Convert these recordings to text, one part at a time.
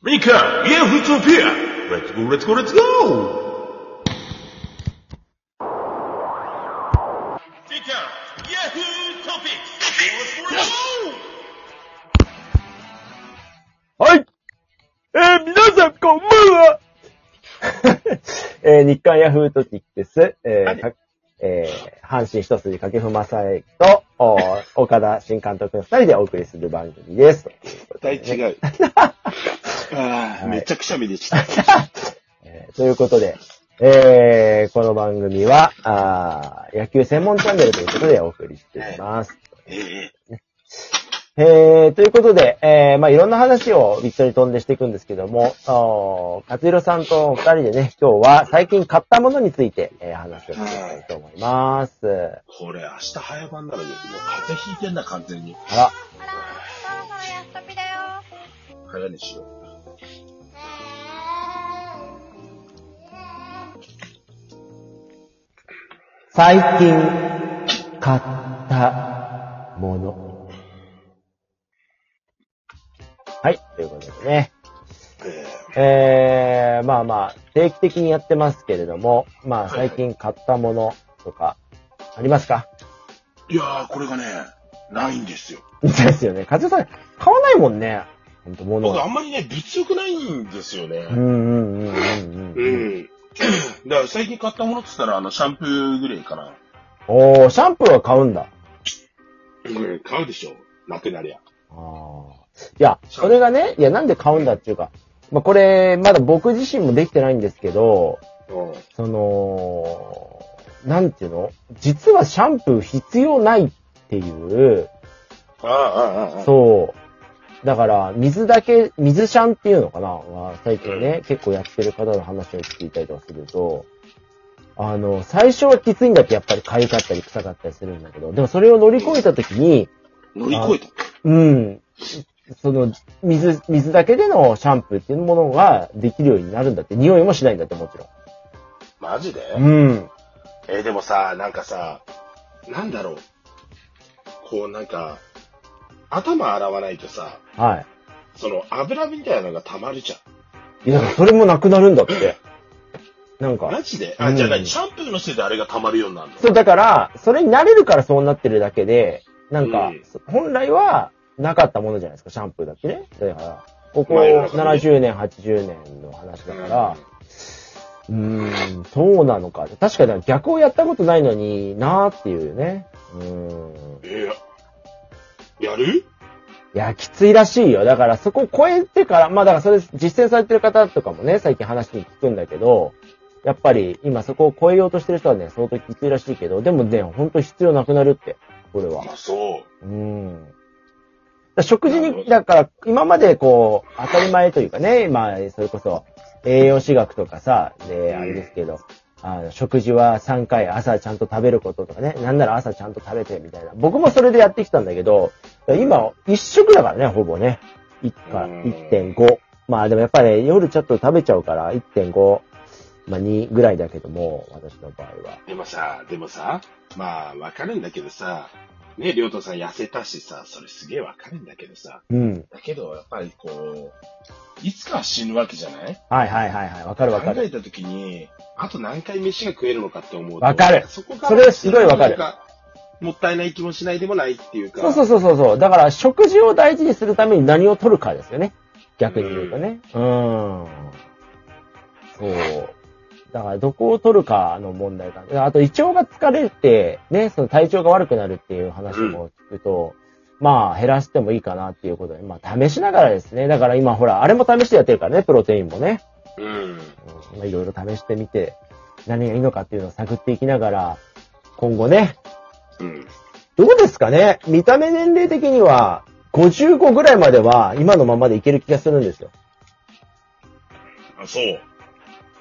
Mika, yeah, Utopia! Let's go, let's go, let's go! Mika, Yahoo Topics! Let's go, let's go! はい。えー、皆さん、こんばんは。えー、日刊ヤフートピックス、えーかえー、阪神一筋掛布正恵と、お岡田新監督の二人でお送りする番組です。絶対違う。ああ、めっちゃくしゃみでした。えーということで、えー、この番組は、あー野球専門チャンネルということでお送りしています。えええー、ということで、えー、まあいろんな話を一緒に飛んでしていくんですけども、お勝弘さんと二人でね、今日は最近買ったものについて、えー、話をしていきたいと思います。これ明日早番なのに、もう風邪ひいてんだ、完全に。あら、あら、やっとぴだよ。早寝しろ。最近買ったもの。はい、ということでね。ええー、まあまあ、定期的にやってますけれども、まあ最近買ったものとか、ありますか？えいやー、これがね、ないんですよ。ですよね。かずさん、買わないもんね。ほんと、物僕あんまりね、物欲ないんですよね。うんうんうんうんううん。ん。だから最近買ったものって言ったら、あの、シャンプーぐらいかな。おー、シャンプーは買うんだ。うん、買うでしょ。なくなりゃ。あーいや、それがね、いや、なんで買うんだっていうか、まあ、これ、まだ僕自身もできてないんですけど、うん。その、なんていうの？実はシャンプー必要ないっていう、ああ、ああ、ああ。そう。だから、水だけ、水シャンっていうのかな？は最近ね、結構やってる方の話を聞いたりとかすると、あの、最初はきついんだってやっぱり痒かったり臭かったりするんだけど、でもそれを乗り越えた時に、乗り越えた？うん、その、水、水だけでのシャンプーっていうものができるようになるんだって、匂いもしないんだってもちろマジで？ん。うん。えーでもさ、なんかさ、なんだろう。こう、なんか、頭洗わないとさ、はその油みたいなのが溜まるじゃん。い。いや、それもなくなるんだって。なんかマ、ジで？あ、うんじゃあ何？シャンプーのせいであれが溜まるようになるの？そう、だから、それに慣れるからそうなってるだけで、なんか、うん本来はなかったものじゃないですか、シャンプーだってね。だから、ここまあ世の中ね70年、80年の話だから、うーん、そうなのか。確かに逆をやったことないのになーっていうね。うーん。えーやる？いや、きついらしいよ。だからそこを超えてから、まあだからそれ実践されてる方とかもね、最近話に聞くんだけど、やっぱり今そこを超えようとしてる人はね、相当きついらしいけど、でもね、本当必要なくなるって、これは。あ、そう。うん。食事に、だから今までこう、当たり前というかね、まあ、それこそ栄養士学とかさ、で、あれですけど、あの食事は3回朝ちゃんと食べることとかね、なんなら朝ちゃんと食べてみたいな。僕もそれでやってきたんだけど、今、一食だからね、ほぼね。1か、うん1.5。まあでもやっぱり、ね、夜ちょっと食べちゃうから、1.5、まあ2ぐらいだけども、私の場合は。でもさ、でもさ、まあ、わかるんだけどさ、ね、りょうとさん痩せたしさ、それすげえわかるんだけどさ、うん。だけど、やっぱりこう、いつかは死ぬわけじゃない？はいはいはいはい。わかるわかる。考えたときに、あと何回飯が食えるのかって思うと。わかるそこがそれすごいわかるなんもったいない気もしないでもないっていうか。そうそうそうそうそう。だから、食事を大事にするために何を取るかですよね。逆に言うとね。うーん。そう。だから、どこを取るかの問題か。あと、胃腸が疲れて、ね、その体調が悪くなるっていう話も聞くと、まあ、減らしてもいいかなっていうことで、まあ、試しながらですね。だから今、ほら、あれも試してやってるからね、プロテインもね。うん。うんまあいろいろ試してみて、何がいいのかっていうのを探っていきながら、今後ね、うん。どうですかね？見た目年齢的には、55ぐらいまでは今のままでいける気がするんですよ。あ、そう。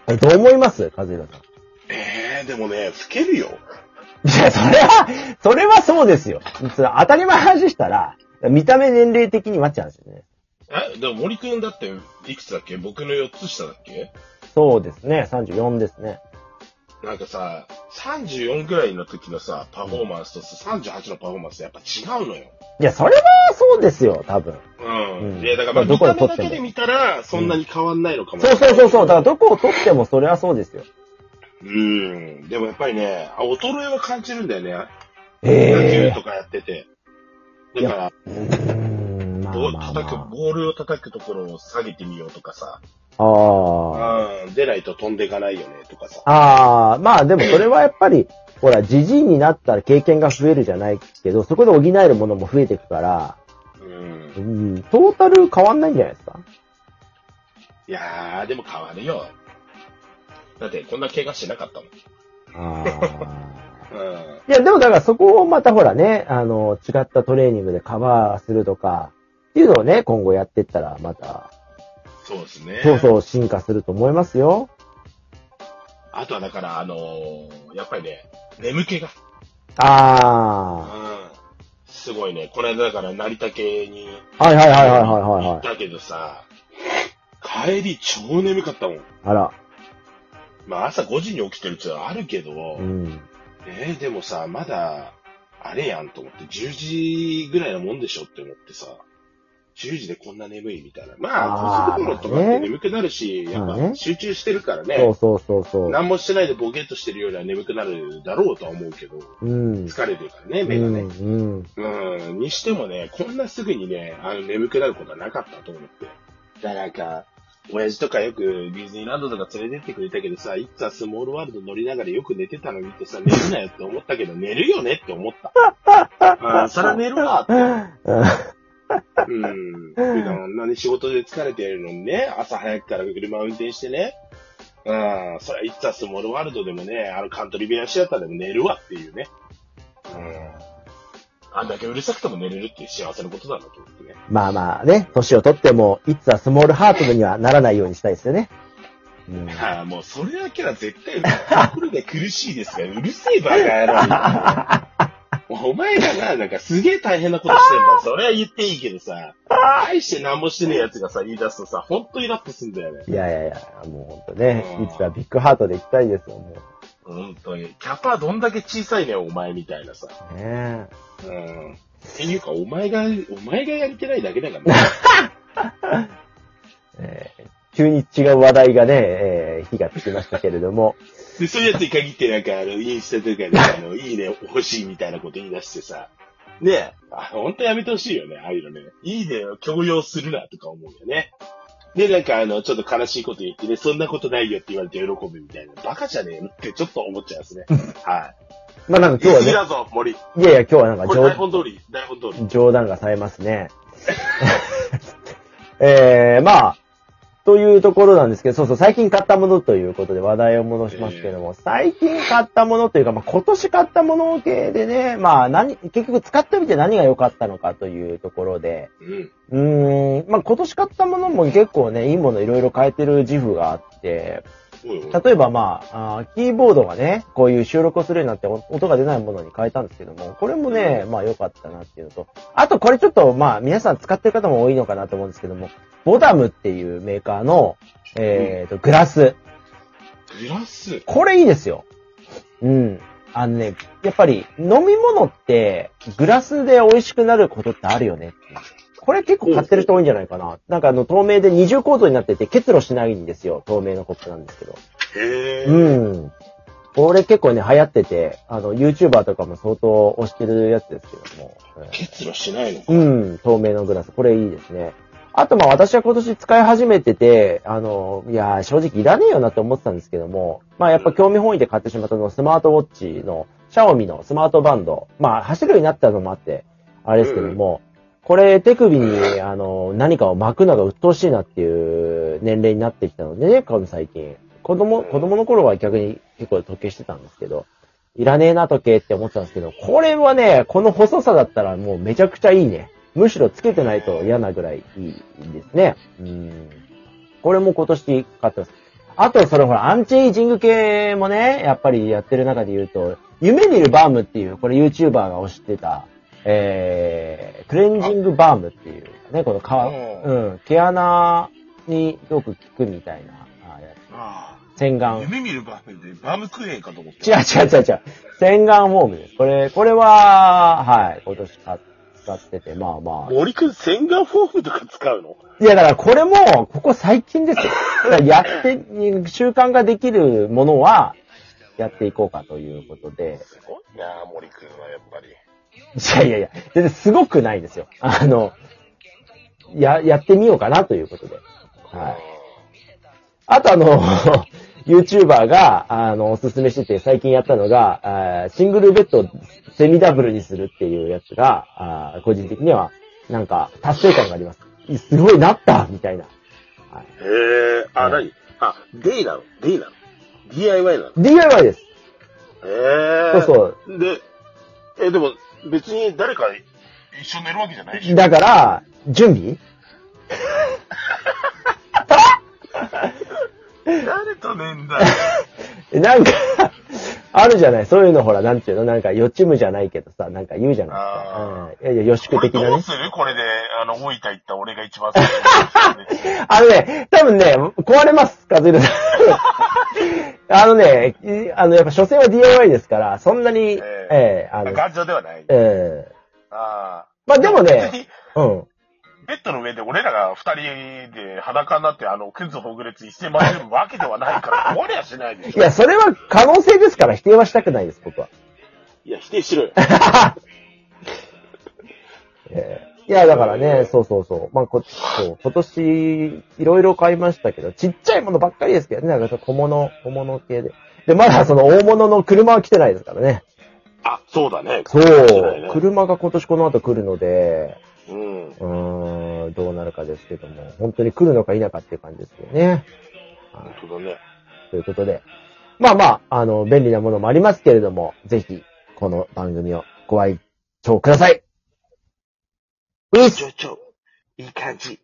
え、どう思います？和弘さん。ええでもね、老けるよ。いや、それは、それはそうですよ。それ当たり前の話したら、見た目年齢的に待っちゃうんですよね。えでも森くんだって、いくつだっけ僕の4つ下だっけそうですね。34ですね。なんかさ、34ぐらいの時のさ、パフォーマンスとさ38のパフォーマンスやっぱ違うのよ。いや、それはそうですよ、多分。うん。うんいや、だから、まあど見た目だけで見たら、そんなに変わんないのかもそうそうそうそう。だからどこを取ってもそれはそうですよ。うん。でもやっぱりね、あ衰えは感じるんだよね。野え球とかやってて。だから、ボ叩く、まボールを叩くところを下げてみようとかさ。あ。ああ。うん。出ないと飛んでいかないよね、とかさ。ああ、まあでもそれはやっぱり、ほら、じじいになったら経験が増えるじゃないけど、そこで補えるものも増えていくから、うんう。ん、トータル変わんないんじゃないですか？いやー、でも変わるよ。だって、こんな怪我しなかったもん。ああ。うん。いや、でもだからそこをまたほらね、あの、違ったトレーニングでカバーするとか、っていうのをね、今後やっていったら、また、そうですね。そうそう進化すると思いますよ。あとはだから、あのーやっぱりね、眠気が。あうん。すごいね。この間だから、成田系にあ。はいはいはいはいはいはいはい。行ったけどさ、帰り超眠かったもん。あら。まあ朝5時に起きてるっていうのはあるけど、うん。えーでもさ、まだ、あれやんと思って、10時ぐらいのもんでしょって思ってさ、10時でこんな眠いみたいな。まあ、あー高速道路とかって眠くなるし、やっぱ集中してるからそうね、そうそうそう。何もしてないでボケっとしてるよりは眠くなるだろうとは思うけど、うん。疲れてるからね、目がね。うん。うん。うん、にしてもね、こんなすぐにね、あの、眠くなることはなかったと思って。だからなんか、親父とかよくディズニーランドとか連れてってくれたけどさ、いつはスモールワールド乗りながらよく寝てたのにってさ、寝るなよって思ったけど、寝るよねって思った。ああ、そら寝るわって。うん。普段あんなに仕事で疲れてるのにね、朝早くから車を運転してね。うん、そりゃいつはスモールワールドでもね、あのカントリーベアシアターでも寝るわっていうね。うん。あんだけうるさくても寝れるっていう幸せなことだなと思ってね。まあまあね、年を取っても、いつはスモールハートにはならないようにしたいですよね。うん。はあ、もうそれだけは絶対、心が苦しいですから、うるせえバカ野郎。お前がな、なんかすげえ大変なことしてんだ。それは言っていいけどさ、大して何もしてねえ奴がさ、言い出すとさ、ほんとイラッとすんだよね。いやいやいや、もうほんとねう、んいつはビッグハートで行きたいですよ、もほんとに。キャパどんだけ小さいねん、お前みたいなさ。う。ねうん。っていうか、お前が、お前がやれてないだけだからね。えー急に違う話題がね、えー火がつきましたけれども、で、そういうやつに限ってなんか、あの、インスタとかで、あの、いいね欲しいみたいなこと言い出してさ、ねえ、あ、ほんとやめてほしいよね、ああいうのね。いいねを強要するなとか思うよね。で、なんかあの、ちょっと悲しいこと言ってね、そんなことないよって言われて喜ぶみたいな。バカじゃねえのってちょっと思っちゃいますね。はい。まあなんか今日は言い過ぎだぞ、森。ね、いやいや今日はなんかこれ台冗本通り、台本通り。冗談がされますね。えー、まあ、というところなんですけど、そうそう、最近買ったものということで話題を戻しますけども、最近買ったものというか、まあ今年買ったもの系でね、まあ何、結局使ってみて何が良かったのかというところで、うん。ん、まあ今年買ったものも結構ね、いいものいろいろ変えてる自負があって、例えばまああー、キーボードがね、こういう収録をするようになってお音が出ないものに変えたんですけども、これもね、まあ良かったなっていうのと、あとこれちょっとまあ皆さん使ってる方も多いのかなと思うんですけども、ボダムっていうメーカーの、えーと、グラス。グラス？これいいですよ。うん。あのね、やっぱり飲み物ってグラスで美味しくなることってあるよねっていう。これ結構買ってる人多いんじゃないかな。なんかあの透明で二重構造になってて結露しないんですよ。透明のコップなんですけど。へえ。うん。これ結構ね、流行ってて、あの、YouTuber とかも相当推してるやつですけども。結露しないのか。うん、透明のグラス。これいいですね。あと、まあ私は今年使い始めてて、あの、いやー、正直いらねえよなって思ってたんですけども、まあやっぱ興味本位で買ってしまったのはスマートウォッチの、シャオミのスマートバンド。まあ走るようになったのもあって、あれですけども、これ手首に、あの、何かを巻くのが鬱陶しいなっていう年齢になってきたのでね、この最近。子供、子供の頃は逆に結構時計してたんですけど、いらねえな時計って思ってたんですけど、これはね、この細さだったらもうめちゃくちゃいいね。むしろつけてないと嫌なぐらいいいですね。うん。これも今年買ってます。あと、それほら、アンチエイジング系もね、やっぱりやってる中で言うと、夢見るバームっていう、これ YouTuber が推してた、えー、クレンジングバームっていう、ね、この皮、うん、毛穴によく効くみたいな、あやつあ洗顔。あ。夢見るバームでバームクーヘンかと思って。違う違う違う違う。洗顔フォームです。これ、これは、はい、今年買っ使ってて、まあまあ。森くん、洗顔フォームとか使うの？いや、だからこれも、ここ最近ですよ。やって、習慣ができるものは、やっていこうかということで。すごいな森くんはやっぱり。いやいやいや、全然すごくないですよ。あの、や、やってみようかなということで。はい。あとあの、YouTuber が、あの、おすすめしてて最近やったのが、シングルベッドをセミダブルにするっていうやつが、個人的には、なんか、達成感があります。すごいなったみたいな。はい、へえ、あ、はい何？あ、デイなの？デイなの ?DIY なの？DIY です。へえ。そうそう。で、え、でも、別に誰か一緒に寝るわけじゃないでし。ょだから、準備？誰と寝んだよ。なんか、あるじゃないそういうのほら、なんていうのなんか、予知夢じゃないけどさ、なんか言うじゃないですか。あうん。いやいや、予宿的なね。どうする？これで、あの、大分行った俺が一番最初にあのね、多分ね、壊れます、カズルさん。あのね、いあの、やっぱ、所詮は DIY ですから、そんなに、えええあの、頑丈ではない。ええああ。まあでもねうん。ベッドの上で俺らが二人で裸になって、あの、クンズほぐれつ一斉回れるわけではないから、壊れやしないでしょ。いや、それは可能性ですから否定はしたくないです、僕は。いや、否定しろよ。ええいや、だからね、そうそうそう。まあ、こ、そう、今年、いろいろ買いましたけど、ちっちゃいものばっかりですけどね、なんか小物、小物系で。で、まだその大物の車は来てないですからね。あ、そうだね。そう。車が今年この後来るので、うん。うーん、どうなるかですけども、本当に来るのか否かっていう感じですよね。はい本当だね。ということで。まあまあ、あの、便利なものもありますけれども、ぜひ、この番組をご愛聴ください。うっすちょちょ、いい感じ。